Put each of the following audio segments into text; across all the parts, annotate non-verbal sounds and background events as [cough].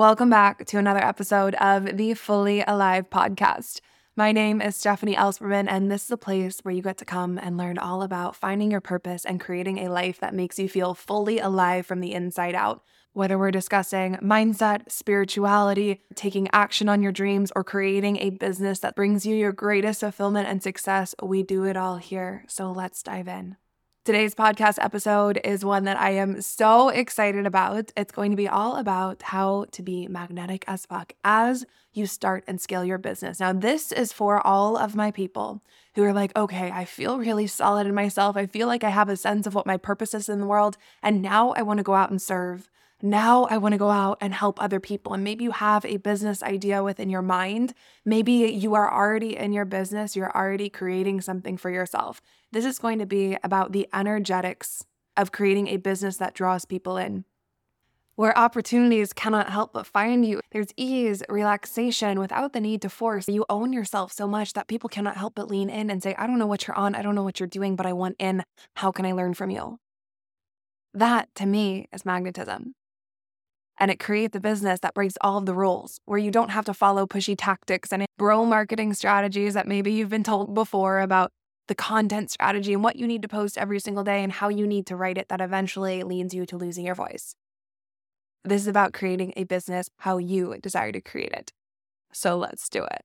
Welcome back to another episode of the Fully Alive podcast. My name is Stefanie Elsperman, and this is a place where you get to come and learn all about finding your purpose and creating a life that makes you feel fully alive from the inside out. Whether we're discussing mindset, spirituality, taking action on your dreams, or creating a business that brings you your greatest fulfillment and success, we do it all here. So let's dive in. Today's podcast episode is one that I am so excited about. It's going to be all about how to be magnetic as fuck as you start and scale your business. Now, this is for all of my people who are like, okay, I feel really solid in myself. I feel like I have a sense of what my purpose is in the world. And now I want to go out and serve. Now I want to go out and help other people. And maybe you have a business idea within your mind. Maybe you are already in your business, you're already creating something for yourself. This is going to be about the energetics of creating a business that draws people in. Where opportunities cannot help but find you. There's ease, relaxation without the need to force. You own yourself so much that people cannot help but lean in and say, I don't know what you're on, I don't know what you're doing, but I want in. How can I learn from you? That to me is magnetism and it creates a business that breaks all of the rules where you don't have to follow pushy tactics and bro marketing strategies that maybe you've been told before about the content strategy and what you need to post every single day and how you need to write it that eventually leads you to losing your voice. This is about creating a business how you desire to create it. So let's do it.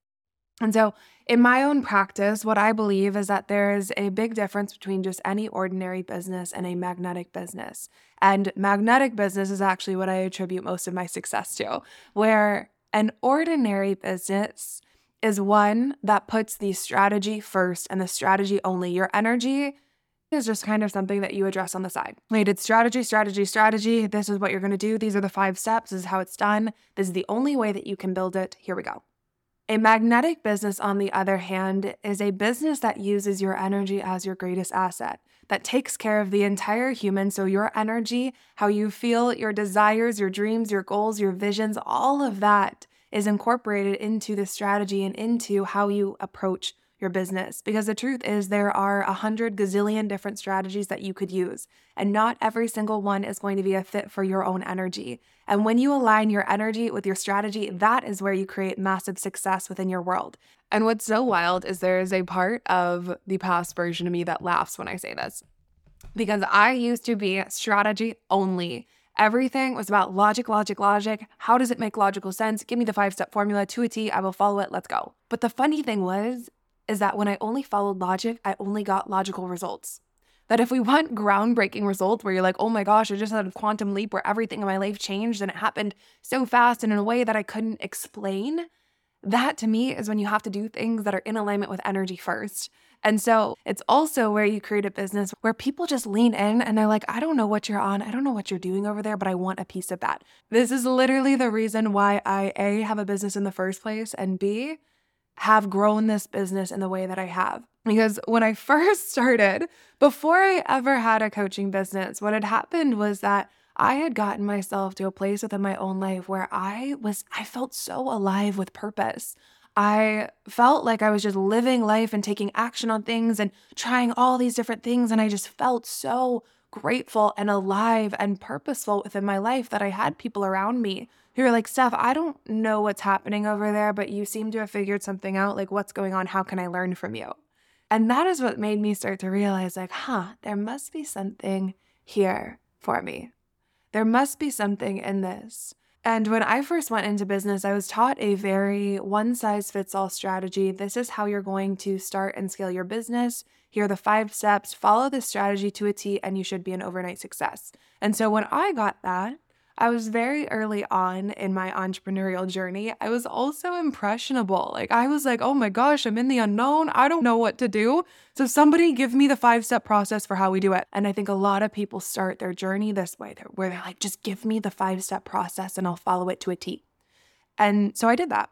And so, in my own practice, what I believe is that there is a big difference between just any ordinary business and a magnetic business. And magnetic business is actually what I attribute most of my success to, where an ordinary business is one that puts the strategy first and the strategy only. Your energy is just kind of something that you address on the side. It's strategy, strategy, strategy. This is what you're going to do. These are the five steps. This is how it's done. This is the only way that you can build it. Here we go. A magnetic business, on the other hand, is a business that uses your energy as your greatest asset, that takes care of the entire human. So, your energy, how you feel, your desires, your dreams, your goals, your visions, all of that is incorporated into the strategy and into how you approach your business. Because the truth is, there are a hundred gazillion different strategies that you could use, and not every single one is going to be a fit for your own energy. And when you align your energy with your strategy, that is where you create massive success within your world. And what's so wild is there is a part of the past version of me that laughs when I say this. Because I used to be strategy only. Everything was about logic, logic, logic. How does it make logical sense? Give me the five step formula to a T. I will follow it. Let's go. But the funny thing was, is that when I only followed logic, I only got logical results. That if we want groundbreaking results where you're like, oh my gosh, I just had a quantum leap where everything in my life changed and it happened so fast and in a way that I couldn't explain, that to me is when you have to do things that are in alignment with energy first. And so it's also where you create a business where people just lean in and they're like, I don't know what you're on. I don't know what you're doing over there, but I want a piece of that. This is literally the reason why I A, have a business in the first place, and B, have grown this business in the way that I have. Because when I [laughs] first started, before I ever had a coaching business, what had happened was that I had gotten myself to a place within my own life where I was, I felt so alive with purpose. I felt like I was just living life and taking action on things and trying all these different things. And I just felt so grateful and alive and purposeful within my life that I had people around me were like, Stef, I don't know what's happening over there, but you seem to have figured something out. Like, what's going on? How can I learn from you? And that is what made me start to realize, like, huh, there must be something here for me. There must be something in this. And when I first went into business, I was taught a very one size fits all strategy. This is how you're going to start and scale your business. Here are the five steps. Follow this strategy to a T, and you should be an overnight success. And so when I got that, I was very early on in my entrepreneurial journey. I was also impressionable. Like, I was like, oh my gosh, I'm in the unknown. I don't know what to do. So, somebody give me the five step process for how we do it. And I think a lot of people start their journey this way, where they're like, just give me the five step process and I'll follow it to a T. And so I did that.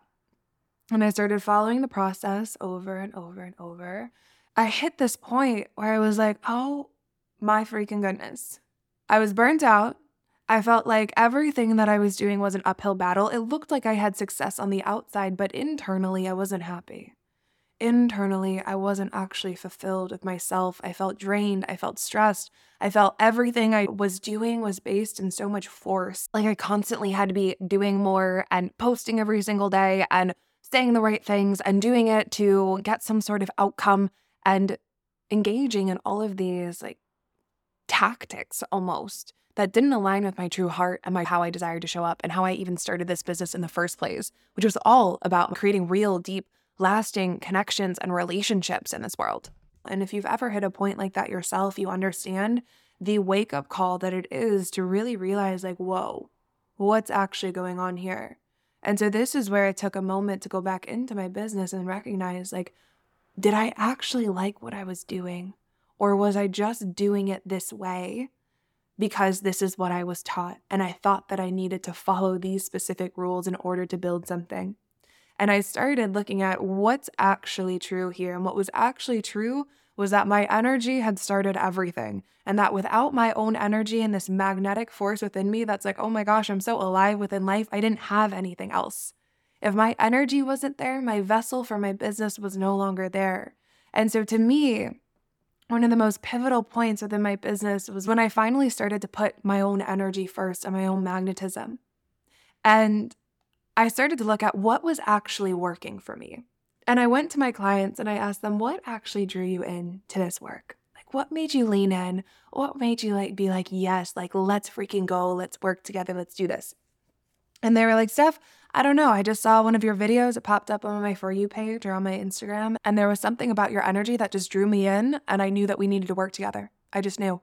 And I started following the process over and over and over. I hit this point where I was like, oh my freaking goodness. I was burnt out. I felt like everything that I was doing was an uphill battle. It looked like I had success on the outside, but internally I wasn't happy. internally, I wasn't actually fulfilled with myself. I felt drained. I felt stressed. I felt everything I was doing was based in so much force. Like I constantly had to be doing more and posting every single day and saying the right things and doing it to get some sort of outcome and engaging in all of these like tactics almost that didn't align with my true heart and my how I desired to show up and how I even started this business in the first place, which was all about creating real, deep, lasting connections and relationships in this world. And if you've ever hit a point like that yourself, you understand the wake up call that it is to really realize, like, whoa, what's actually going on here? And so this is where I took a moment to go back into my business and recognize, like, did I actually like what I was doing? Or was I just doing it this way because this is what I was taught and I thought that I needed to follow these specific rules in order to build something? And I started looking at what's actually true here. And what was actually true was that my energy had started everything. And that without my own energy and this magnetic force within me that's like, oh my gosh, I'm so alive within life, I didn't have anything else. If my energy wasn't there, my vessel for my business was no longer there. And so to me, one of the most pivotal points within my business was when I finally started to put my own energy first and my own magnetism. And I started to look at what was actually working for me. And I went to my clients and I asked them, what actually drew you in to this work? Like, what made you lean in? What made you like be like, yes, like, let's freaking go. Let's work together. Let's do this. And they were like, Stef, I don't know. I just saw one of your videos. It popped up on my For You page or on my Instagram. And there was something about your energy that just drew me in. And I knew that we needed to work together. I just knew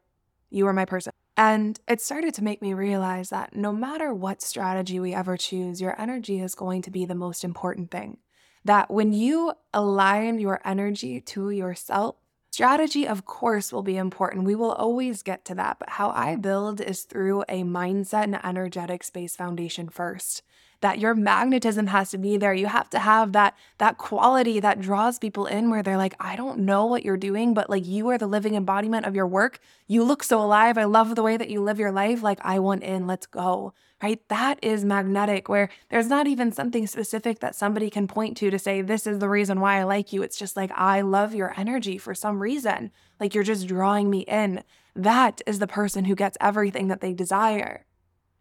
you were my person. And it started to make me realize that no matter what strategy we ever choose, your energy is going to be the most important thing. That when you align your energy to yourself, strategy, of course, will be important. We will always get to that. But how I build is through a mindset and energetic space foundation first that your magnetism has to be there. You have to have that that quality that draws people in where they're like, I don't know what you're doing, but like you are the living embodiment of your work. You look so alive. I love the way that you live your life. Like I want in, let's go. Right? That is magnetic where there's not even something specific that somebody can point to to say this is the reason why I like you. It's just like I love your energy for some reason. Like you're just drawing me in. That is the person who gets everything that they desire.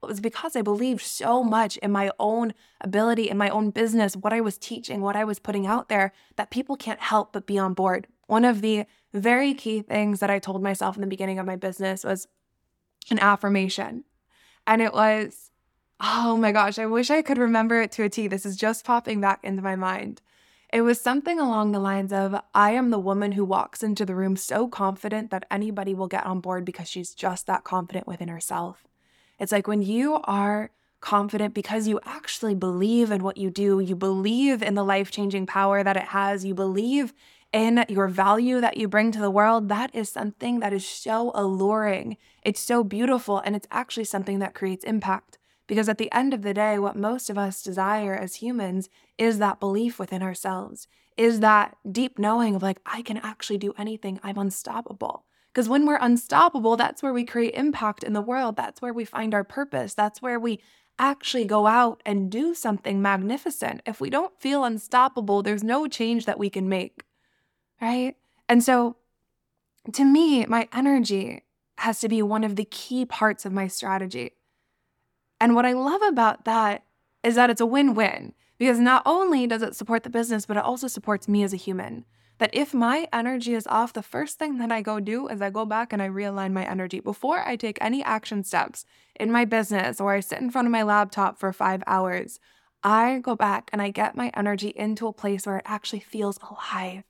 It was because I believed so much in my own ability, in my own business, what I was teaching, what I was putting out there, that people can't help but be on board. One of the very key things that I told myself in the beginning of my business was an affirmation. And it was, oh my gosh, I wish I could remember it to a T. This is just popping back into my mind. It was something along the lines of I am the woman who walks into the room so confident that anybody will get on board because she's just that confident within herself. It's like when you are confident because you actually believe in what you do, you believe in the life changing power that it has, you believe in your value that you bring to the world, that is something that is so alluring. It's so beautiful, and it's actually something that creates impact. Because at the end of the day, what most of us desire as humans is that belief within ourselves, is that deep knowing of like, I can actually do anything, I'm unstoppable. Because when we're unstoppable, that's where we create impact in the world. That's where we find our purpose. That's where we actually go out and do something magnificent. If we don't feel unstoppable, there's no change that we can make. Right. And so to me, my energy has to be one of the key parts of my strategy. And what I love about that is that it's a win win because not only does it support the business, but it also supports me as a human that if my energy is off, the first thing that I go do is I go back and I realign my energy before I take any action steps in my business or I sit in front of my laptop for five hours. I go back and I get my energy into a place where it actually feels alive,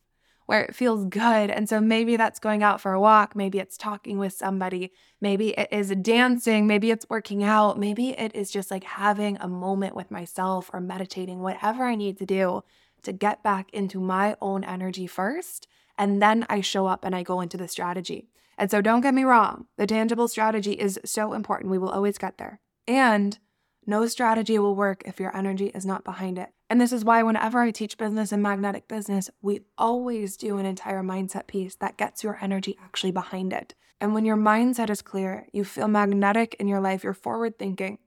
where it feels good. And so maybe that's going out for a walk, maybe it's talking with somebody, maybe it is dancing, maybe it's working out, maybe it is just like having a moment with myself or meditating, whatever I need to do to get back into my own energy first. And then I show up and I go into the strategy. And so don't get me wrong, the tangible strategy is so important. We will always get there. And no strategy will work if your energy is not behind it. And this is why, whenever I teach business and magnetic business, we always do an entire mindset piece that gets your energy actually behind it. And when your mindset is clear, you feel magnetic in your life, you're forward thinking.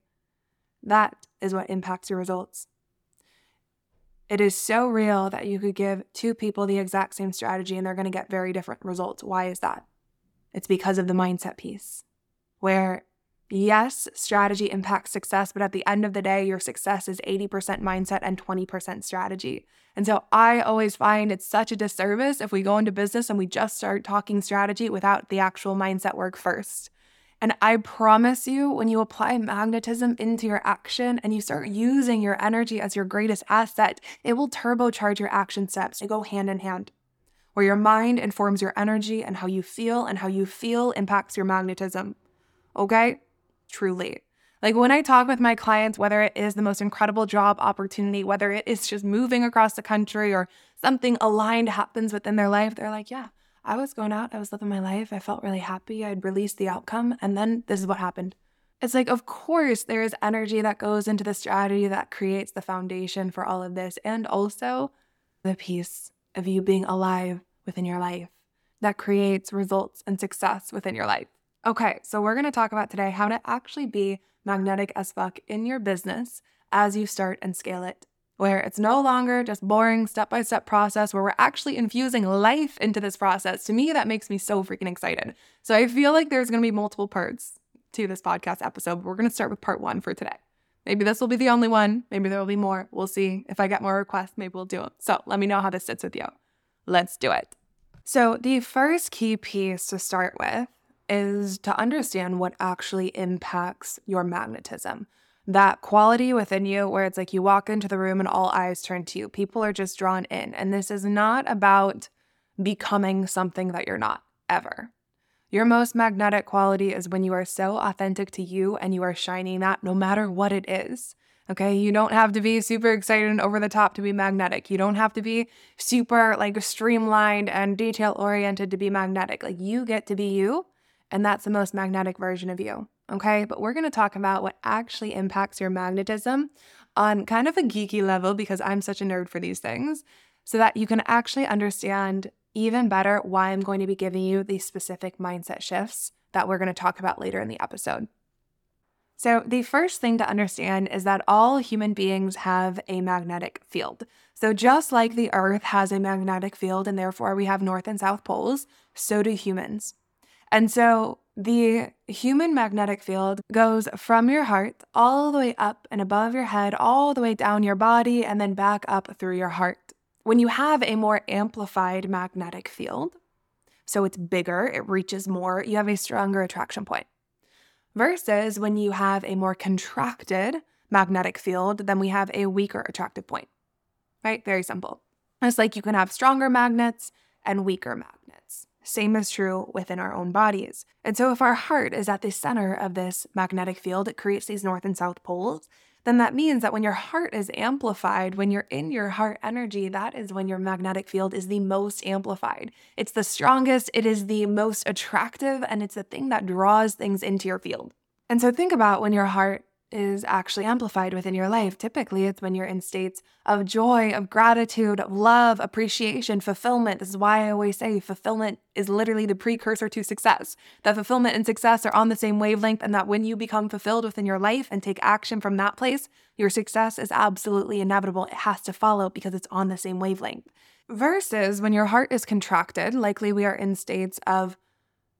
That is what impacts your results It is so real that you could give two people the exact same strategy and they're going to get very different results. Why is that? It's because of the mindset piece, where yes, strategy impacts success, but at the end of the day, your success is 80% mindset and 20% strategy. And so I always find it's such a disservice if we go into business and we just start talking strategy without the actual mindset work first. And I promise you, when you apply magnetism into your action and you start using your energy as your greatest asset, it will turbocharge your action steps. They go hand in hand. Where your mind informs your energy and how you feel, and how you feel impacts your magnetism. Okay? Truly. Like when I talk with my clients, whether it is the most incredible job opportunity, whether it is just moving across the country or something aligned happens within their life, they're like, yeah, I was going out, I was living my life, I felt really happy, I'd released the outcome, and then this is what happened. It's like, of course, there is energy that goes into the strategy that creates the foundation for all of this, and also the piece of you being alive within your life that creates results and success within your life. Okay, so we're gonna talk about today how to actually be magnetic as fuck in your business as you start and scale it where it's no longer just boring step by step process where we're actually infusing life into this process. To me, that makes me so freaking excited. So I feel like there's going to be multiple parts to this podcast episode. But we're going to start with part one for today. Maybe this will be the only one. Maybe there will be more. We'll see. If I get more requests, maybe we'll do them. So let me know how this sits with you. Let's do it. So, the first key piece to start with is to understand what actually impacts your magnetism that quality within you where it's like you walk into the room and all eyes turn to you. People are just drawn in. And this is not about becoming something that you're not ever. Your most magnetic quality is when you are so authentic to you and you are shining that no matter what it is. Okay, you don't have to be super excited and over the top to be magnetic. You don't have to be super like streamlined and detail oriented to be magnetic. Like you get to be you, and that's the most magnetic version of you okay? But we're going to talk about what actually impacts your magnetism on kind of a geeky level because I'm such a nerd for these things, so that you can actually understand even better why I'm going to be giving you these specific mindset shifts that we're going to talk about later in the episode. So, the first thing to understand is that all human beings have a magnetic field. So, just like the Earth has a magnetic field and therefore we have north and south poles, so do humans. And so, the human magnetic field goes from your heart all the way up and above your head, all the way down your body, and then back up through your heart. When you have a more amplified magnetic field, so it's bigger, it reaches more, you have a stronger attraction point. Versus when you have a more contracted magnetic field, then we have a weaker attractive point. Right? Very simple. It's like you can have stronger magnets and weaker magnets. Same is true within our own bodies. And so, if our heart is at the center of this magnetic field, it creates these north and south poles, then that means that when your heart is amplified, when you're in your heart energy, that is when your magnetic field is the most amplified. It's the strongest, it is the most attractive, and it's the thing that draws things into your field. And so, think about when your heart is actually amplified within your life. Typically, it's when you're in states of joy, of gratitude, of love, appreciation, fulfillment. This is why I always say fulfillment is literally the precursor to success. That fulfillment and success are on the same wavelength, and that when you become fulfilled within your life and take action from that place, your success is absolutely inevitable. It has to follow because it's on the same wavelength. Versus when your heart is contracted, likely we are in states of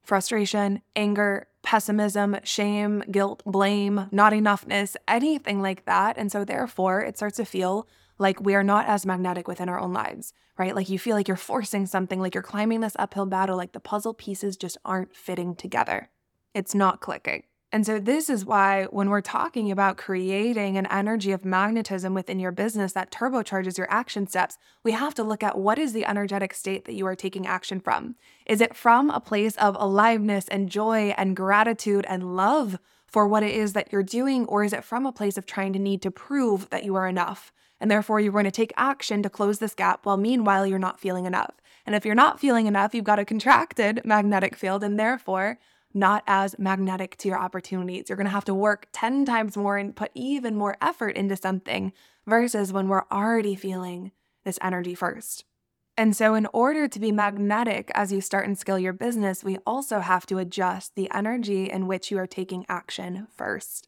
frustration, anger, pessimism, shame, guilt, blame, not enoughness, anything like that. And so, therefore, it starts to feel like we are not as magnetic within our own lives, right? Like you feel like you're forcing something, like you're climbing this uphill battle, like the puzzle pieces just aren't fitting together. It's not clicking. And so, this is why when we're talking about creating an energy of magnetism within your business that turbocharges your action steps, we have to look at what is the energetic state that you are taking action from. Is it from a place of aliveness and joy and gratitude and love for what it is that you're doing? Or is it from a place of trying to need to prove that you are enough? And therefore, you're going to take action to close this gap while meanwhile you're not feeling enough. And if you're not feeling enough, you've got a contracted magnetic field, and therefore, not as magnetic to your opportunities. You're going to have to work 10 times more and put even more effort into something versus when we're already feeling this energy first. And so, in order to be magnetic as you start and scale your business, we also have to adjust the energy in which you are taking action first.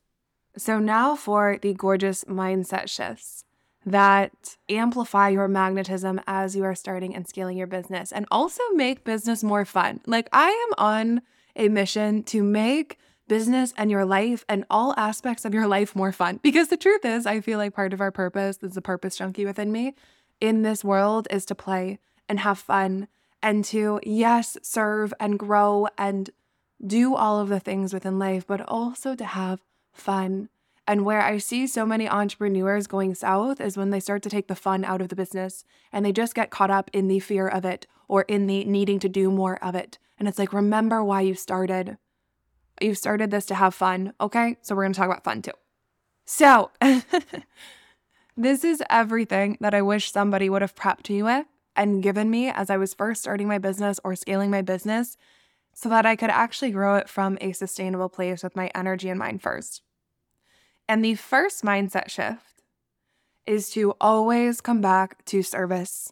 So, now for the gorgeous mindset shifts that amplify your magnetism as you are starting and scaling your business and also make business more fun. Like, I am on a mission to make business and your life and all aspects of your life more fun. Because the truth is, I feel like part of our purpose, is the purpose junkie within me, in this world is to play and have fun and to, yes, serve and grow and do all of the things within life, but also to have fun. And where I see so many entrepreneurs going south is when they start to take the fun out of the business and they just get caught up in the fear of it or in the needing to do more of it. And it's like, remember why you started. You started this to have fun. Okay. So we're going to talk about fun too. So, [laughs] this is everything that I wish somebody would have prepped me with and given me as I was first starting my business or scaling my business so that I could actually grow it from a sustainable place with my energy and mind first. And the first mindset shift is to always come back to service.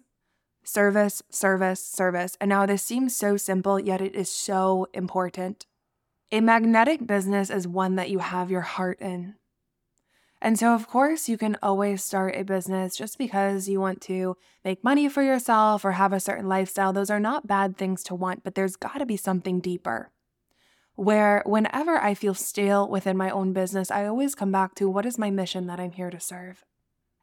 Service, service, service. And now this seems so simple, yet it is so important. A magnetic business is one that you have your heart in. And so, of course, you can always start a business just because you want to make money for yourself or have a certain lifestyle. Those are not bad things to want, but there's got to be something deeper. Where, whenever I feel stale within my own business, I always come back to what is my mission that I'm here to serve?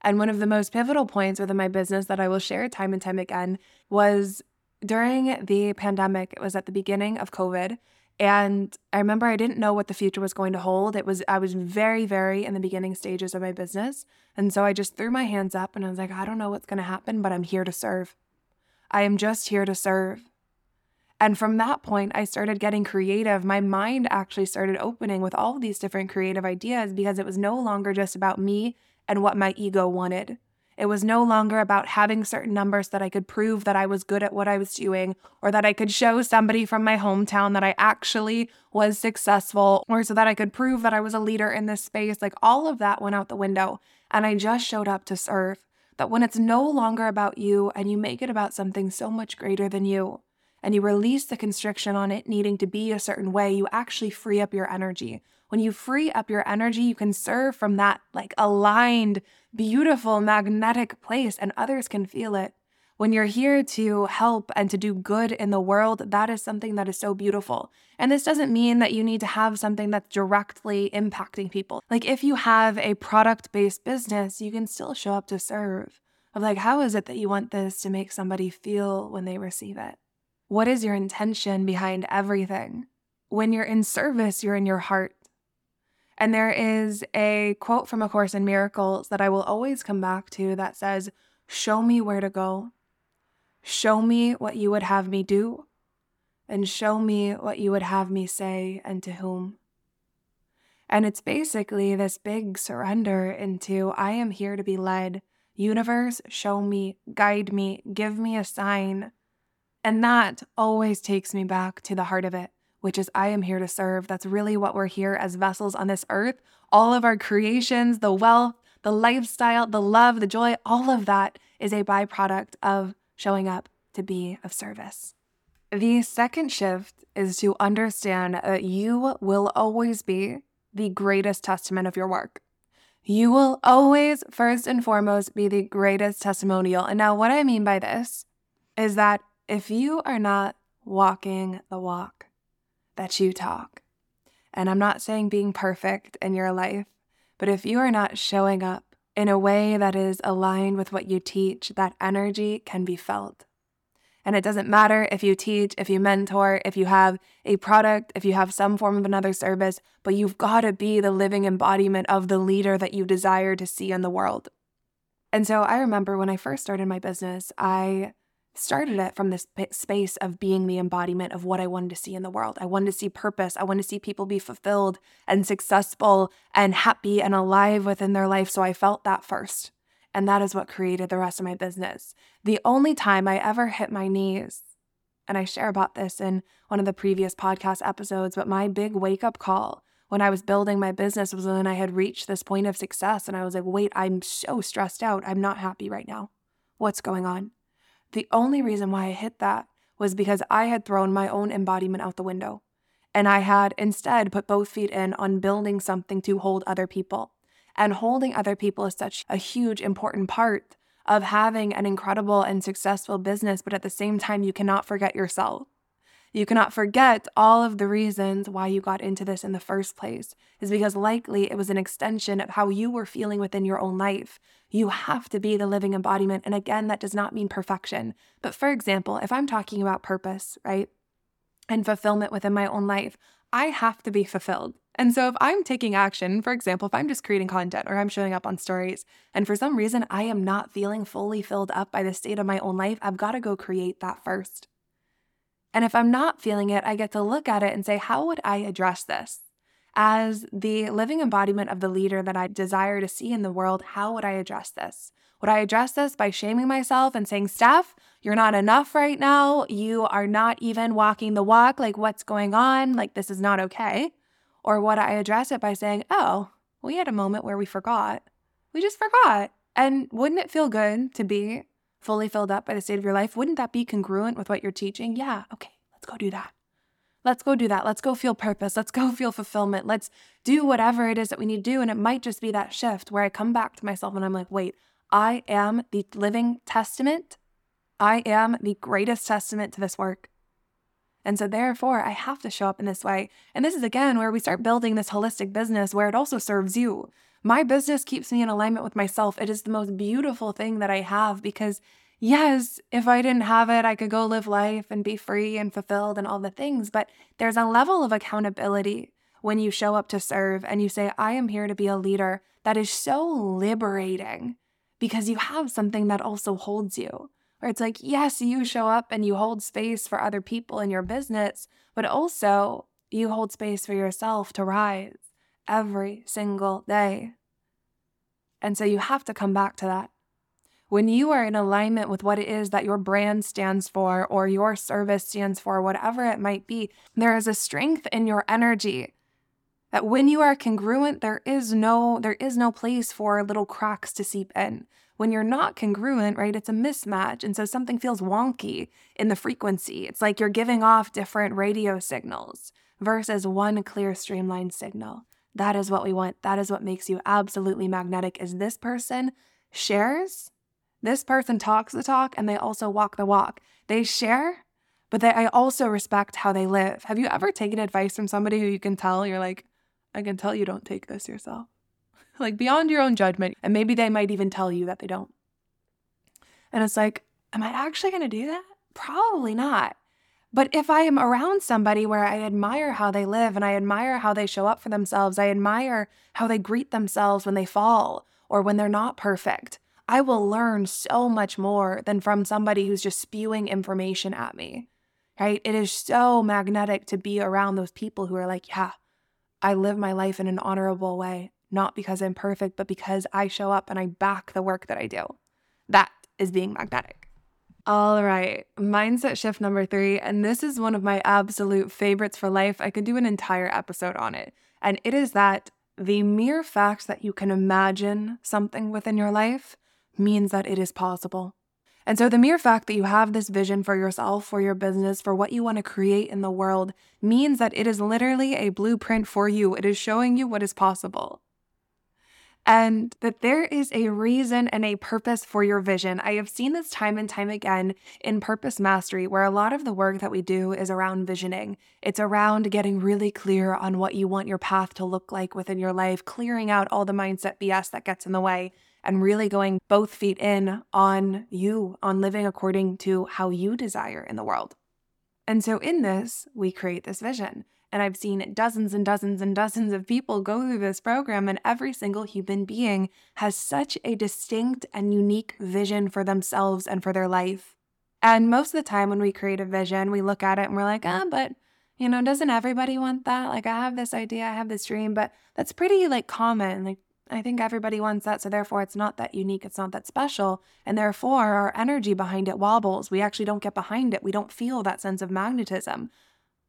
And one of the most pivotal points within my business that I will share time and time again was during the pandemic. It was at the beginning of COVID. And I remember I didn't know what the future was going to hold. It was I was very very in the beginning stages of my business. And so I just threw my hands up and I was like, I don't know what's going to happen, but I'm here to serve. I am just here to serve. And from that point, I started getting creative. My mind actually started opening with all these different creative ideas because it was no longer just about me and what my ego wanted. It was no longer about having certain numbers that I could prove that I was good at what I was doing or that I could show somebody from my hometown that I actually was successful or so that I could prove that I was a leader in this space. Like all of that went out the window. And I just showed up to serve. That when it's no longer about you and you make it about something so much greater than you, and you release the constriction on it needing to be a certain way, you actually free up your energy when you free up your energy, you can serve from that like aligned, beautiful, magnetic place, and others can feel it. When you're here to help and to do good in the world, that is something that is so beautiful. And this doesn't mean that you need to have something that's directly impacting people. Like if you have a product based business, you can still show up to serve. Of like, how is it that you want this to make somebody feel when they receive it? What is your intention behind everything? When you're in service, you're in your heart. And there is a quote from A Course in Miracles that I will always come back to that says, Show me where to go. Show me what you would have me do. And show me what you would have me say and to whom. And it's basically this big surrender into I am here to be led. Universe, show me, guide me, give me a sign. And that always takes me back to the heart of it which is I am here to serve. That's really what we're here as vessels on this earth. All of our creations, the wealth, the lifestyle, the love, the joy, all of that is a byproduct of showing up to be of service. The second shift is to understand that you will always be the greatest testament of your work. You will always, first and foremost, be the greatest testimonial. And now, what I mean by this is that if you are not walking the walk, that you talk. And I'm not saying being perfect in your life, but if you are not showing up in a way that is aligned with what you teach, that energy can be felt. And it doesn't matter if you teach, if you mentor, if you have a product, if you have some form of another service, but you've got to be the living embodiment of the leader that you desire to see in the world. And so I remember when I first started my business, I started it from this space of being the embodiment of what I wanted to see in the world. I wanted to see purpose. I wanted to see people be fulfilled and successful and happy and alive within their life. So I felt that first. And that is what created the rest of my business. The only time I ever hit my knees, and I share about this in one of the previous podcast episodes, but my big wake up call when I was building my business was when I had reached this point of success. And I was like, wait, I'm so stressed out. I'm not happy right now. What's going on? The only reason why I hit that was because I had thrown my own embodiment out the window. And I had instead put both feet in on building something to hold other people. And holding other people is such a huge, important part of having an incredible and successful business. But at the same time, you cannot forget yourself. You cannot forget all of the reasons why you got into this in the first place, is because likely it was an extension of how you were feeling within your own life. You have to be the living embodiment. And again, that does not mean perfection. But for example, if I'm talking about purpose, right, and fulfillment within my own life, I have to be fulfilled. And so if I'm taking action, for example, if I'm just creating content or I'm showing up on stories, and for some reason I am not feeling fully filled up by the state of my own life, I've got to go create that first. And if I'm not feeling it, I get to look at it and say, how would I address this? As the living embodiment of the leader that I desire to see in the world, how would I address this? Would I address this by shaming myself and saying, Stef, you're not enough right now. You are not even walking the walk. Like, what's going on? Like, this is not okay. Or would I address it by saying, oh, we had a moment where we forgot. We just forgot. And wouldn't it feel good to be fully filled up by the state of your life, wouldn't that be congruent with what you're teaching? Yeah, okay, let's go do that. Let's go do that. Let's go feel purpose. Let's go [laughs] feel fulfillment. Let's do whatever it is that we need to do. And it might just be that shift where I come back to myself and I'm like, wait, I am the living testament. I am the greatest testament to this work. And so, therefore, I have to show up in this way. And this is again where we start building this holistic business where it also serves you. My business keeps me in alignment with myself. It is the most beautiful thing that I have because, yes, if I didn't have it, I could go live life and be free and fulfilled and all the things. But there's a level of accountability when you show up to serve and you say, I am here to be a leader that is so liberating because you have something that also holds you. Where it's like, yes, you show up and you hold space for other people in your business, but also you hold space for yourself to rise every single day. And so you have to come back to that. When you are in alignment with what it is that your brand stands for or your service stands for, whatever it might be, there is a strength in your energy that when you are congruent there is no there is no place for little cracks to seep in. When you're not congruent right it's a mismatch. And so something feels wonky in the frequency. It's like you're giving off different radio signals versus one clear streamlined signal. That is what we want. That is what makes you absolutely magnetic is this person shares, this person talks the talk and they also walk the walk. They share, but they I also respect how they live. Have you ever taken advice from somebody who you can tell you're like, I can tell you don't take this yourself? [laughs] like beyond your own judgment. And maybe they might even tell you that they don't. And it's like, am I actually going to do that? Probably not. But if I am around somebody where I admire how they live and I admire how they show up for themselves, I admire how they greet themselves when they fall or when they're not perfect, I will learn so much more than from somebody who's just spewing information at me. Right? It is so magnetic to be around those people who are like, yeah, I live my life in an honorable way, not because I'm perfect, but because I show up and I back the work that I do. That is being magnetic. All right, mindset shift number three. And this is one of my absolute favorites for life. I could do an entire episode on it. And it is that the mere fact that you can imagine something within your life means that it is possible. And so, the mere fact that you have this vision for yourself, for your business, for what you want to create in the world means that it is literally a blueprint for you. It is showing you what is possible and that there is a reason and a purpose for your vision. I have seen this time and time again in Purpose Mastery, where a lot of the work that we do is around visioning. It's around getting really clear on what you want your path to look like within your life, clearing out all the mindset BS that gets in the way, and really going both feet in on you, on living according to how you desire in the world. And so, in this, we create this vision. And I've seen dozens and dozens and dozens of people go through this program, and every single human being has such a distinct and unique vision for themselves and for their life. And most of the time, when we create a vision, we look at it and we're like, ah, but you know, doesn't everybody want that? Like, I have this idea, I have this dream, but that's pretty like common. Like, I think everybody wants that. So therefore, it's not that unique. It's not that special. And therefore, our energy behind it wobbles. We actually don't get behind it. We don't feel that sense of magnetism.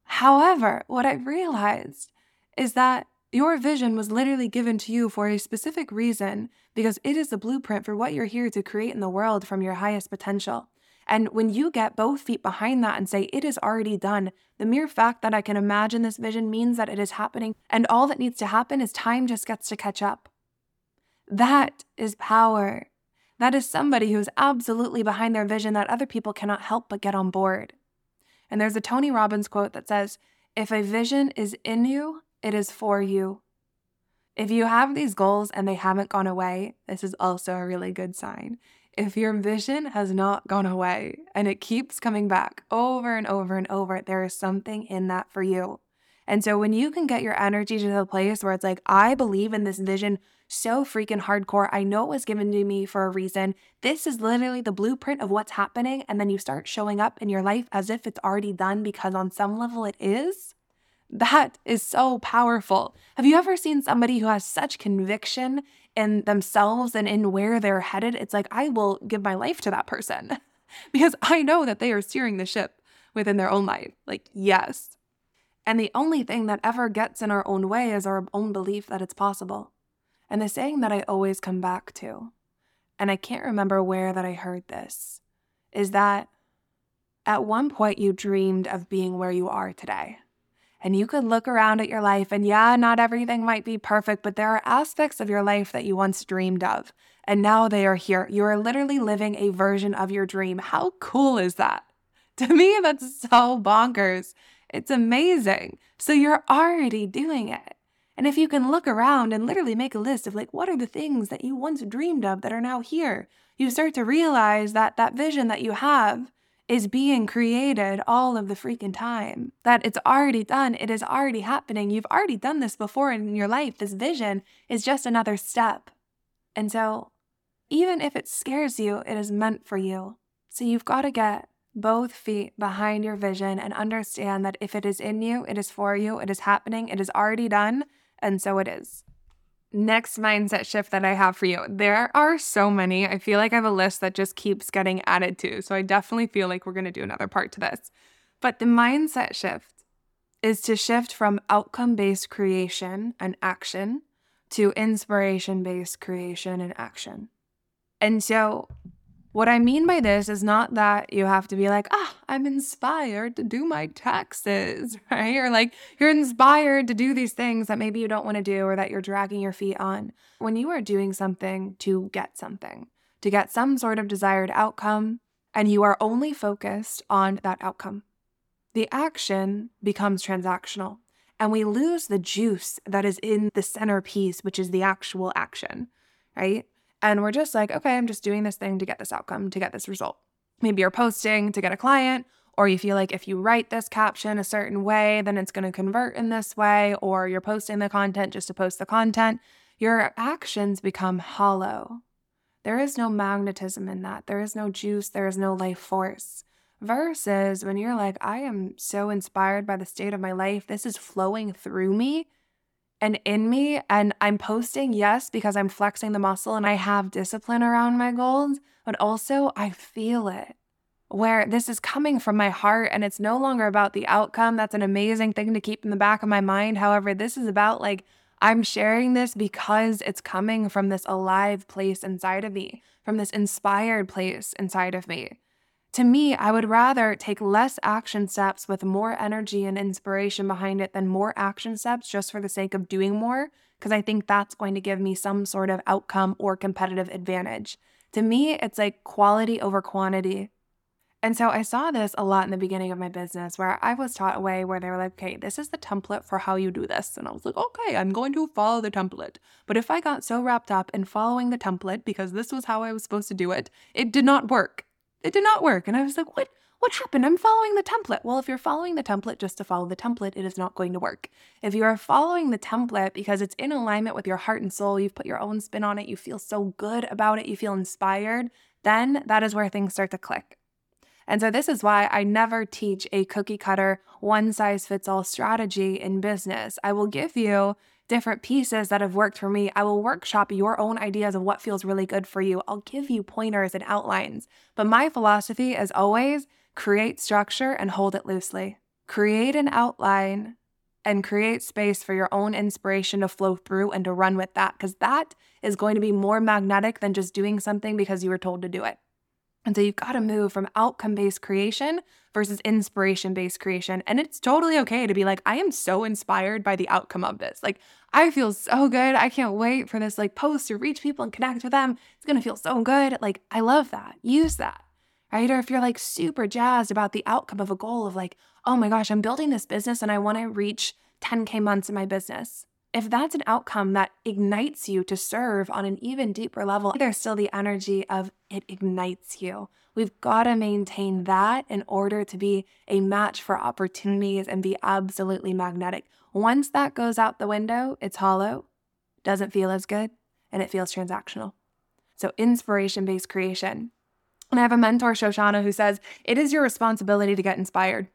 However, what I realized is that your vision was literally given to you for a specific reason because it is the blueprint for what you're here to create in the world from your highest potential. And when you get both feet behind that and say, it is already done, the mere fact that I can imagine this vision means that it is happening. And all that needs to happen is time just gets to catch up. That is power. That is somebody who's absolutely behind their vision that other people cannot help but get on board. And there's a Tony Robbins quote that says, If a vision is in you, it is for you. If you have these goals and they haven't gone away, this is also a really good sign. If your vision has not gone away and it keeps coming back over and over and over, there is something in that for you. And so when you can get your energy to the place where it's like, I believe in this vision so freaking hardcore. I know it was given to me for a reason. This is literally the blueprint of what's happening. And then you start showing up in your life as if it's already done because on some level it is. That is so powerful. Have you ever seen somebody who has such conviction in themselves and in where they're headed? It's like, I will give my life to that person [laughs] because I know that they are steering the ship within their own life. Like, yes. And the only thing that ever gets in our own way is our own belief that it's possible. And the saying that I always come back to, and I can't remember where that I heard this, is that at one point you dreamed of being where you are today. And you could look around at your life, and yeah, not everything might be perfect, but there are aspects of your life that you once dreamed of, and now they are here. You are literally living a version of your dream. How cool is that? [laughs] To me, that's so bonkers. It's amazing. So you're already doing it. And if you can look around and literally make a list of like, what are the things that you once dreamed of that are now here, you start to realize that that vision that you have is being created all of the freaking time. That it's already done, it is already happening. You've already done this before in your life. This vision is just another step. And so, even if it scares you, it is meant for you. So, you've got to get both feet behind your vision and understand that if it is in you, it is for you, it is happening, it is already done, and so it is next mindset shift that I have for you. There are so many. I feel like I have a list that just keeps getting added to. So I definitely feel like we're going to do another part to this. But the mindset shift is to shift from outcome based creation and action to inspiration based creation and action. And so what I mean by this is not that you have to be like, ah, I'm inspired to do my taxes, [laughs] right? Or like you're inspired to do these things that maybe you don't want to do or that you're dragging your feet on. When you are doing something to get something, to get some sort of desired outcome, and you are only focused on that outcome, the action becomes transactional and we lose the juice that is in the centerpiece, which is the actual action, right? And we're just like, okay, I'm just doing this thing to get this outcome, to get this result. Maybe you're posting to get a client, or you feel like if you write this caption a certain way, then it's going to convert in this way, or you're posting the content just to post the content. Your actions become hollow. There is no magnetism in that. There is no juice. There is no life force. Versus when you're like, I am so inspired by the state of my life, this is flowing through me and in me. And I'm posting, yes, because I'm flexing the muscle and I have discipline around my goals, but also I feel it where this is coming from my heart and it's no longer about the outcome. That's an amazing thing to keep in the back of my mind. However, this is about like, I'm sharing this because it's coming from this alive place inside of me, from this inspired place inside of me. To me, I would rather take less action steps with more energy and inspiration behind it than more action steps just for the sake of doing more, because I think that's going to give me some sort of outcome or competitive advantage. To me, it's like quality over quantity. And so I saw this a lot in the beginning of my business where I was taught a way where they were like, okay, this is the template for how you do this. And I was like, okay, I'm going to follow the template. But if I got so wrapped up in following the template because this was how I was supposed to do it, it did not work it did not work. And I was like, what? What happened? I'm following the template. Well, if you're following the template just to follow the template, it is not going to work. If you are following the template because it's in alignment with your heart and soul, you've put your own spin on it, you feel so good about it, you feel inspired, then that is where things start to click. And so, this is why I never teach a cookie cutter, one size fits all strategy in business. I will give you different pieces that have worked for me. I will workshop your own ideas of what feels really good for you. I'll give you pointers and outlines. But my philosophy is always create structure and hold it loosely. Create an outline and create space for your own inspiration to flow through and to run with that, because that is going to be more magnetic than just doing something because you were told to do it. And so you've got to move from outcome based creation versus inspiration based creation. And it's totally okay to be like, I am so inspired by the outcome of this. Like, I feel so good. I can't wait for this like post to reach people and connect with them. It's going to feel so good. Like, I love that. Use that. Right. Or if you're like super jazzed about the outcome of a goal of like, oh my gosh, I'm building this business and I want to reach 10K months in my business if that's an outcome that ignites you to serve on an even deeper level, there's still the energy of it ignites you. We've got to maintain that in order to be a match for opportunities and be absolutely magnetic. Once that goes out the window, it's hollow, doesn't feel as good, and it feels transactional. So, inspiration based creation and I have a mentor, Shoshana, who says it is your responsibility to get inspired.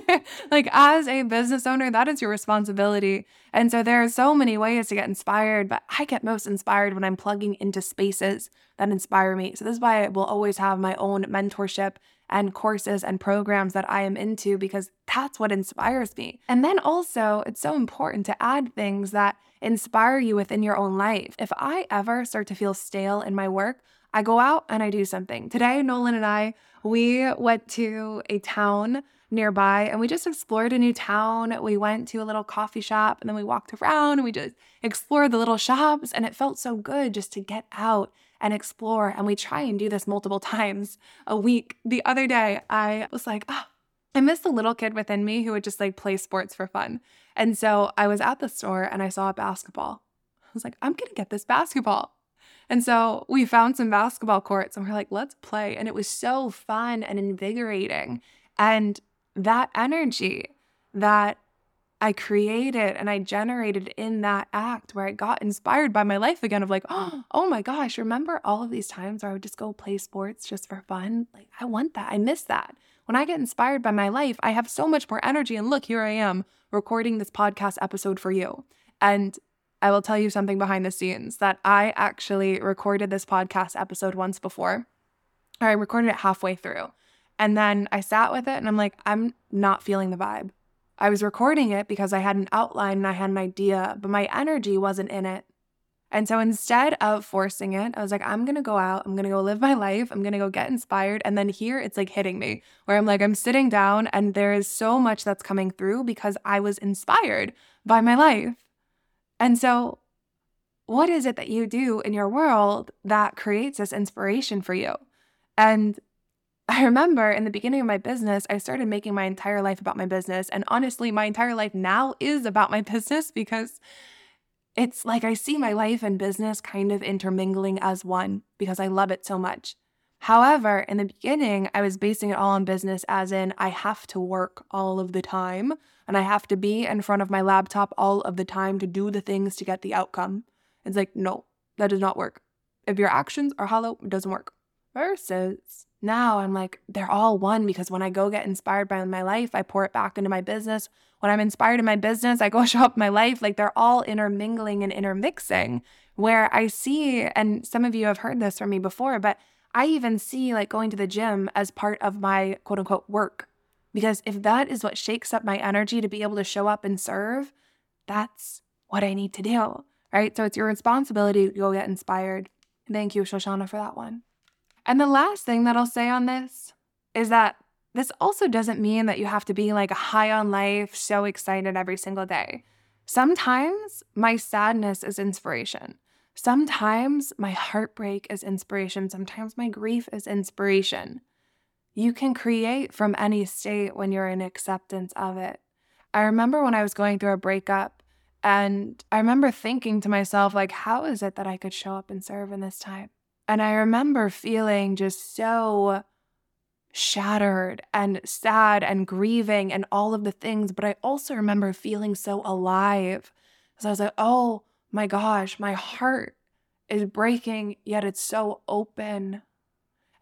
[laughs] like, as a business owner, that is your responsibility. And so there are so many ways to get inspired, but I get most inspired when I'm plugging into spaces that inspire me. So, this is why I will always have my own mentorship and courses and programs that I am into because that's what inspires me. And then also, it's so important to add things that inspire you within your own life. If I ever start to feel stale in my work, I go out and I do something. Today, Nolan and I, we went to a town nearby and we just explored a new town. We went to a little coffee shop and then we walked around and we just explored the little shops. And it felt so good just to get out and explore. And we try and do this multiple [laughs] times a week. The other day, I was like, oh, I miss the little kid within me who would just like play sports for fun. And so I was at the store and I saw a basketball. I was like, I'm going to get this basketball. And so we found some basketball courts and we're like, let's play. And it was so fun and invigorating. And that energy that I created and I generated in that act where I got inspired by my life again of like, oh [gasps] oh my gosh, remember all of these times where I would just go play sports just for fun? Like, I want that. I miss that. When I get inspired by my life, I have so much more energy. And look, here I am recording this podcast episode for you. And I will tell you something behind the scenes that I actually recorded this podcast episode once before. Or I recorded it halfway through. And then I sat with it and I'm like, I'm not feeling the vibe. I was recording it because I had an outline and I had an idea, but my energy wasn't in it. And so instead of forcing it, I was like, I'm going to go out, I'm going to go live my life, I'm going to go get inspired. And then here it's like hitting me where I'm like, I'm sitting down and there is so much that's coming through because I was inspired by my life. And so, what is it that you do in your world that creates this inspiration for you? And [laughs] I remember in the beginning of my business, I started making my entire life about my business. And honestly, my entire life now is about my [laughs] business because it's like I see my life and business kind of intermingling as one because I love it so much. However, in the beginning, I was basing it all on business, as in, I have to work all of the time and I have to be in front of my laptop all of the time to do the things to get the outcome. It's like, no, that does not work. If your actions are hollow, it doesn't work. Versus now I'm like, they're all one because when I go get inspired by my life, I pour it back into my business. When I'm inspired in my business, I go [laughs] show up my life. Like they're all intermingling and intermixing. Where I see, and some of you have heard this from me before, but I even see like going to the gym as part of my quote unquote work. Because if that is what shakes up my energy to be able to show up and serve, that's what I need to do. Right. So it's your responsibility to go get inspired. Thank you, Shoshana, for that one. And the last thing that I'll say on this is that this also doesn't mean that you have to be like high on life, so excited every single day. Sometimes my sadness is inspiration. Sometimes my heartbreak is inspiration. Sometimes my grief is inspiration. You can create from any state when you're in acceptance of it. I remember when I was going through a breakup, and I remember thinking to myself, like, how is it that I could show up and serve in this time? And I remember feeling just so shattered and sad and grieving and all of the things. But I also remember feeling so alive. So I was like, oh, my gosh, my heart is breaking, yet it's so open.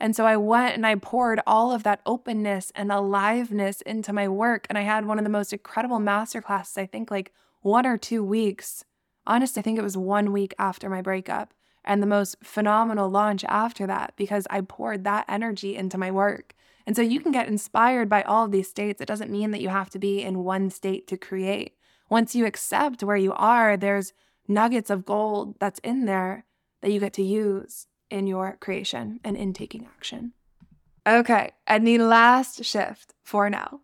And so I went and I poured all of that openness and aliveness into my work. And I had one of the most incredible masterclasses, I think like one or two weeks. Honest, I think it was one week after my breakup, and the most phenomenal launch after that because I poured that energy into my work. And so you can get inspired by all of these states. It doesn't mean that you have to be in one state to create. Once you accept where you are, there's nuggets of gold that's in there that you get to use in your creation and in taking action. Okay. And the last shift for now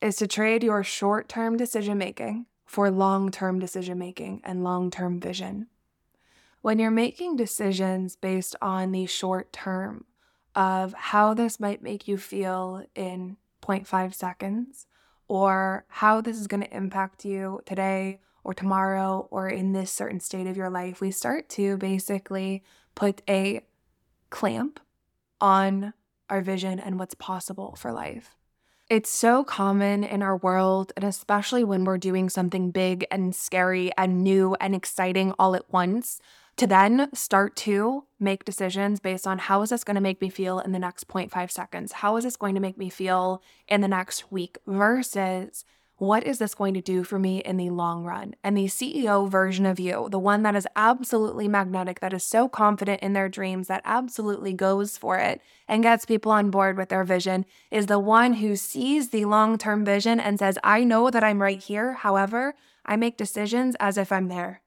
is to trade your short term decision making for long term decision making and long term vision. When you're making decisions based on the short term of how this might make you feel in 0.5 seconds, or how this is going to impact you today or tomorrow or in this certain state of your life, we start to basically put a clamp on our vision and what's possible for life. It's so common in our world, and especially when we're doing something big and scary and new and exciting all at once, to then start to make decisions based on how is this going to make me feel in the next 0.5 seconds? How is this going to make me feel in the next week versus what is this going to do for me in the long run? And the CEO version of you, the one that is absolutely magnetic, that is so confident in their dreams, that absolutely goes for it and gets people on board with their vision, is the one who sees the long term vision and says, I know that I'm right here. However, I make decisions as if I'm there.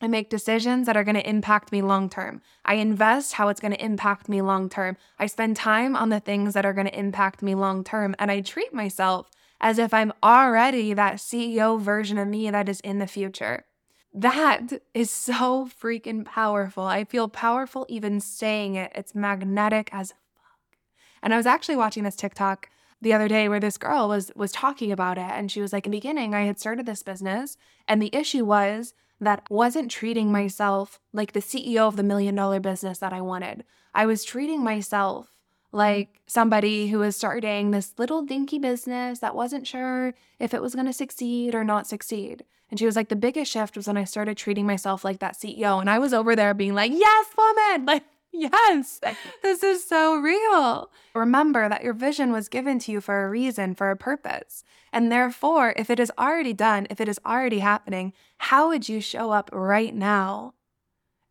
I make decisions that are going to impact me long term. I invest how it's going to impact me long term. I spend time on the things that are going to impact me long term. And I treat myself as if I'm already that CEO version of me that is in the future. That is so freaking powerful. I feel powerful even saying it. It's magnetic as fuck. And I was actually watching this TikTok the other day where this girl was was talking about it and she was like in the beginning I had started this business and the issue was that wasn't treating myself like the CEO of the million dollar business that I wanted. I was treating myself like somebody who was starting this little dinky business that wasn't sure if it was going to succeed or not succeed. And she was like, the biggest shift was when I started treating myself like that CEO. And I was over there being like, yes, woman, [laughs] like, yes, this is so real. Remember that your vision was given to you for a reason, for a purpose. And therefore, if it is already done, if it is already happening, how would you show up right now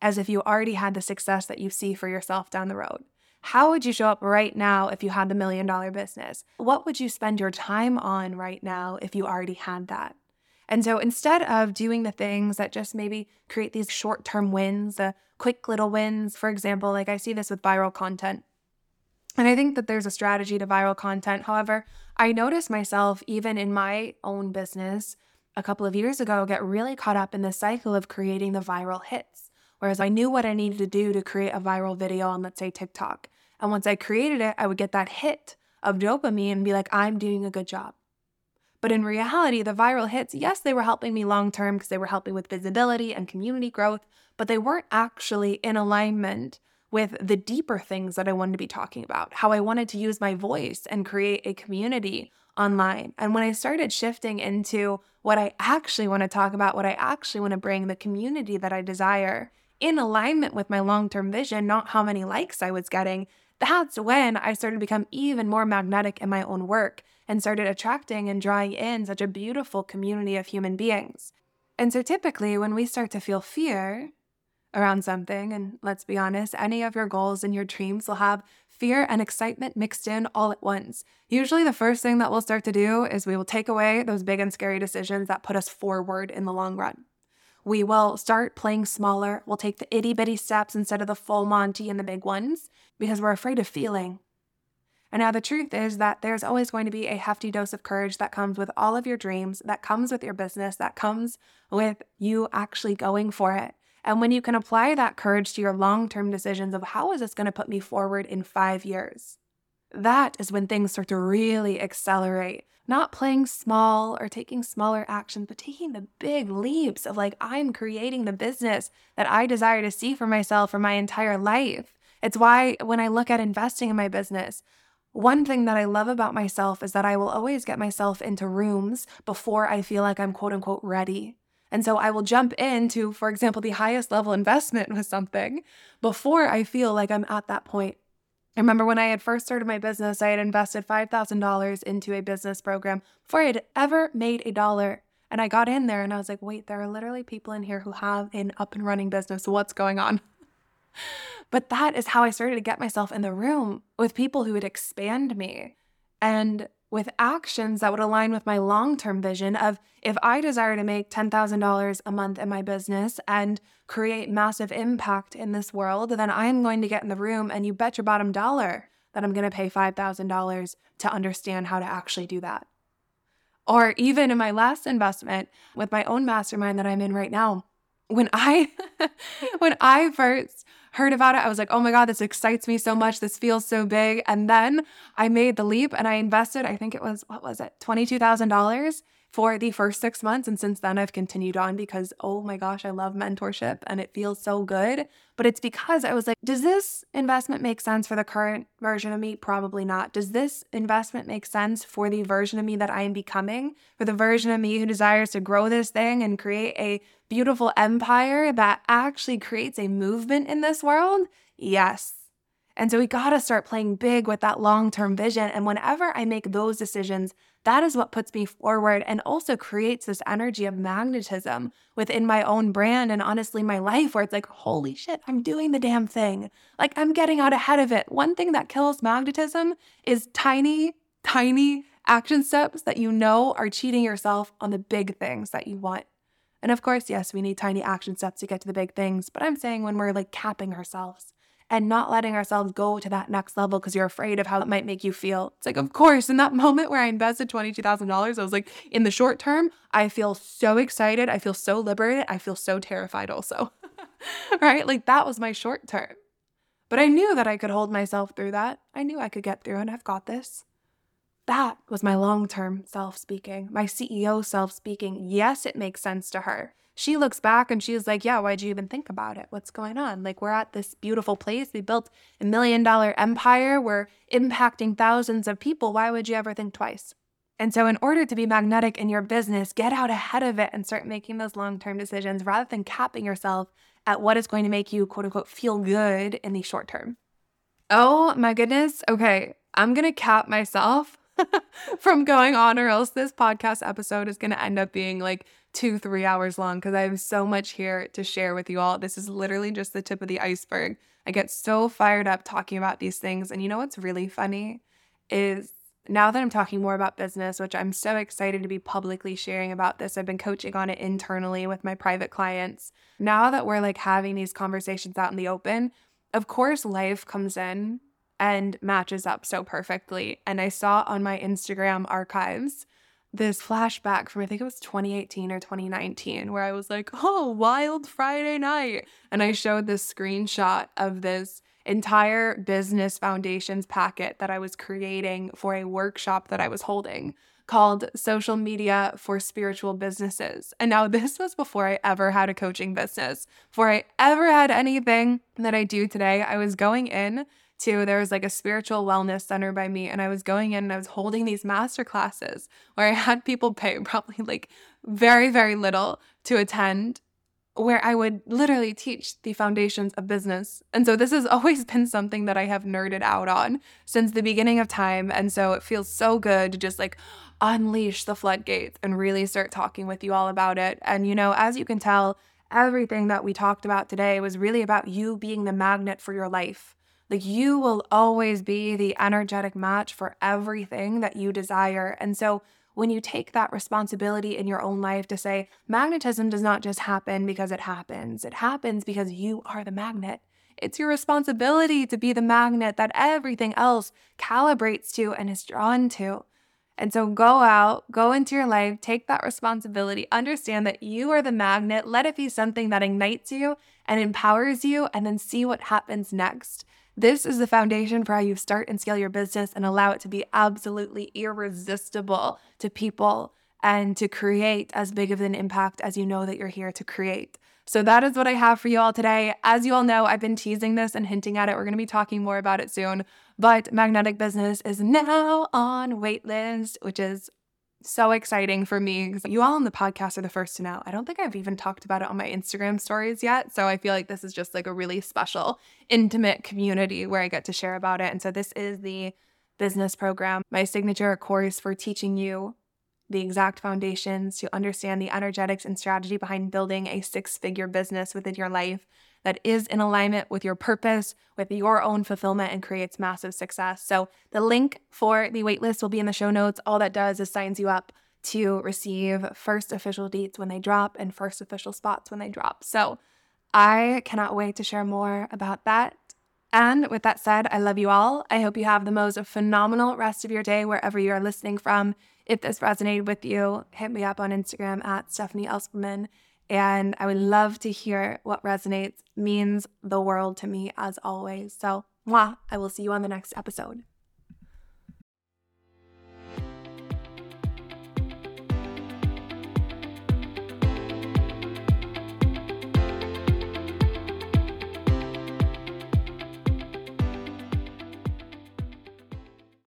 as if you already had the success that you see for yourself down the road? How would you show up right now if you had the million dollar business? What would you spend your time on right now if you already had that? And so instead of doing the things that just maybe create these short term wins, the quick little wins, for example, like I see this with viral content. And I think that there's a strategy to viral content. However, I noticed myself, even in my own business a couple of years ago, get really caught up in the cycle of creating the viral hits. Whereas I knew what I needed to do to create a viral video on, let's say, TikTok. And once I created it, I would get that hit of dopamine and be like, I'm doing a good job. But in reality, the viral hits, yes, they were helping me long term because they were helping with visibility and community growth, but they weren't actually in alignment with the deeper things that I wanted to be talking about, how I wanted to use my voice and create a community online. And when I started shifting into what I actually want to talk about, what I actually want to bring, the community that I desire in alignment with my long term vision, not how many likes I was getting, that's when I started to become even more magnetic in my own work and started attracting and drawing in such a beautiful community of human beings. And so typically, when we start to feel fear around something, and let's be honest, any of your goals and your dreams will have fear and excitement mixed in all at once. Usually, the first thing that we'll start to do is we will take away those big and scary decisions that put us forward in the long run. We will start playing smaller. We'll take the itty bitty steps instead of the full Monty and the big ones because we're afraid of feeling. And now the truth is that there's always going to be a hefty dose of courage that comes with all of your dreams, that comes with your business, that comes with you actually going for it. And when you can apply that courage to your long term decisions of how is this going to put me forward in five years, that is when things start to really accelerate not playing small or taking smaller actions, but taking the big leaps of like, I'm creating the business that I desire to see for myself for my entire life. It's why when I look at investing in my business, one thing that I love about myself is that I will always get myself into rooms before I feel like I'm quote unquote ready. And so I will jump into, for example, the highest level investment [laughs] with something before I feel like I'm at that point I remember when I had first started my business, I had invested $5,000 into a business program before I had ever made a dollar. And I got in there and I was like, wait, there are literally people in here who have an up and running business. What's going on? But that is how I started to get myself in the room with people who would expand me. And with actions that would align with my long term vision of if I desire to make $10,000 a month in my business and create massive impact in this world, then I am going to get in the room and you bet your bottom dollar that I'm going to pay $5,000 to understand how to actually do that. Or even in my last investment with my own mastermind that I'm in right now, when I [laughs] when I first heard about it, I was like, "Oh my god, this excites me so much. This feels so big." And then I made the leap and I invested, I think it was what was it? $22,000 for the first six months. And since then, I've continued on because, oh my gosh, I love mentorship and it feels so good. But it's because I was like, does this investment make sense for the current version of me? Probably not. Does this investment make sense for the version of me that I am becoming? For the version of me who desires to grow this thing and create a beautiful empire that actually creates a movement in this world? Yes. And so we got to start playing big with that long term vision. And whenever I make those decisions, that is what puts me forward and also creates this energy of magnetism within my own brand and honestly my life where it's like, holy shit, I'm doing the damn thing. Like I'm getting out ahead of it. One thing that kills magnetism is tiny, tiny action steps that you know are cheating yourself on the big things that you want. And of course, yes, we need tiny action steps to get to the big things, but I'm saying when we're like capping ourselves and not letting ourselves go to that next level because you're afraid of how it might make you feel. It's like, of course, in that [laughs] moment where I invested $22,000, I was like, in the short term, I feel so excited. I feel so liberated. I feel so terrified also. [laughs] right? Like that was my short term. But I knew that I could hold myself through that. I knew I could get through and I've got this. That was my long term self speaking, my CEO self speaking. Yes, it makes sense to her she looks back and she's like, Yeah, why'd you even think about it? What's going on? Like, we're at this beautiful place. We built a million dollar empire. We're impacting thousands of people. Why would you ever think twice? And so, in order to be magnetic in your business, get out ahead of it and start making those long term decisions rather than capping yourself at what is going to make you, quote unquote, feel good in the short term. Oh my goodness. Okay. I'm going to cap myself [laughs] from going on, or else this podcast episode is going to end up being like two, three hours long because I have so much here to share with you all. This is literally just the tip of the iceberg. I get so fired up talking about these things. And you know what's really funny is now that I'm talking more about business, which I'm so excited to be publicly sharing about this, I've been coaching on it internally with my private clients. Now that we're like having these conversations out in the open, of course, life comes in and matches up so perfectly. And I saw on my Instagram archives this flashback from I think it was 2018 or 2019 where I was like, "Oh, wild Friday night." And I showed this screenshot of this entire business foundations packet that I was creating for a workshop that I was holding called Social Media for Spiritual Businesses. And now this was before I ever had a coaching business, before I ever had anything that I do today. I was going in to there was like a spiritual wellness center by me and I was going in and I was holding these master classes where I had people pay [laughs] probably like very very little to attend where I would literally teach the foundations of business. And so this has [laughs] always been something that I have nerded out on since the beginning of time and so it feels so good to just like unleash the floodgates and really start talking with you all about it. And you know, as you can tell, everything that we talked about today was really about you being the magnet for your life. Like you will always be the energetic match for everything that you desire. And so when you take that responsibility in your own life to say, magnetism does not just happen because it happens, it happens because you are the magnet. It's your responsibility to be the magnet that everything else calibrates to and is drawn to. And so go out, go into your life, take that responsibility, understand that you are the magnet, let it be something that ignites you and empowers you, and then see what happens next. This is the foundation for how you start and scale your business and allow it to be absolutely irresistible to people and to create as big of an impact as you know that you're here to create. So that is what I have for you all today. As you all know, I've been teasing this and hinting at it. We're going to be talking more about it soon. But Magnetic Business is now on waitlist, which is so exciting for me because you all on the podcast are the first to know. I don't think I've even talked about it on my Instagram stories yet. So I feel like this is just like a really special, intimate community where I get to share about it. And so this is the business program, my signature course for teaching you the exact foundations to understand the energetics and strategy behind building a six figure business within your life that is in alignment with your purpose, with your own fulfillment, and creates massive success. So, the link for the waitlist will be in the show notes. All that does is signs you up to receive first official dates when they drop and first official spots when they drop. So, I cannot wait to share more about that And with that said, I love you all. I hope you have the most phenomenal rest of your day wherever you are listening from. If this resonated with you, hit me up on Instagram at Stefanie Elsperman. And I would love to hear what resonates, means the world to me as always. So, mwah, I will see you on the next episode.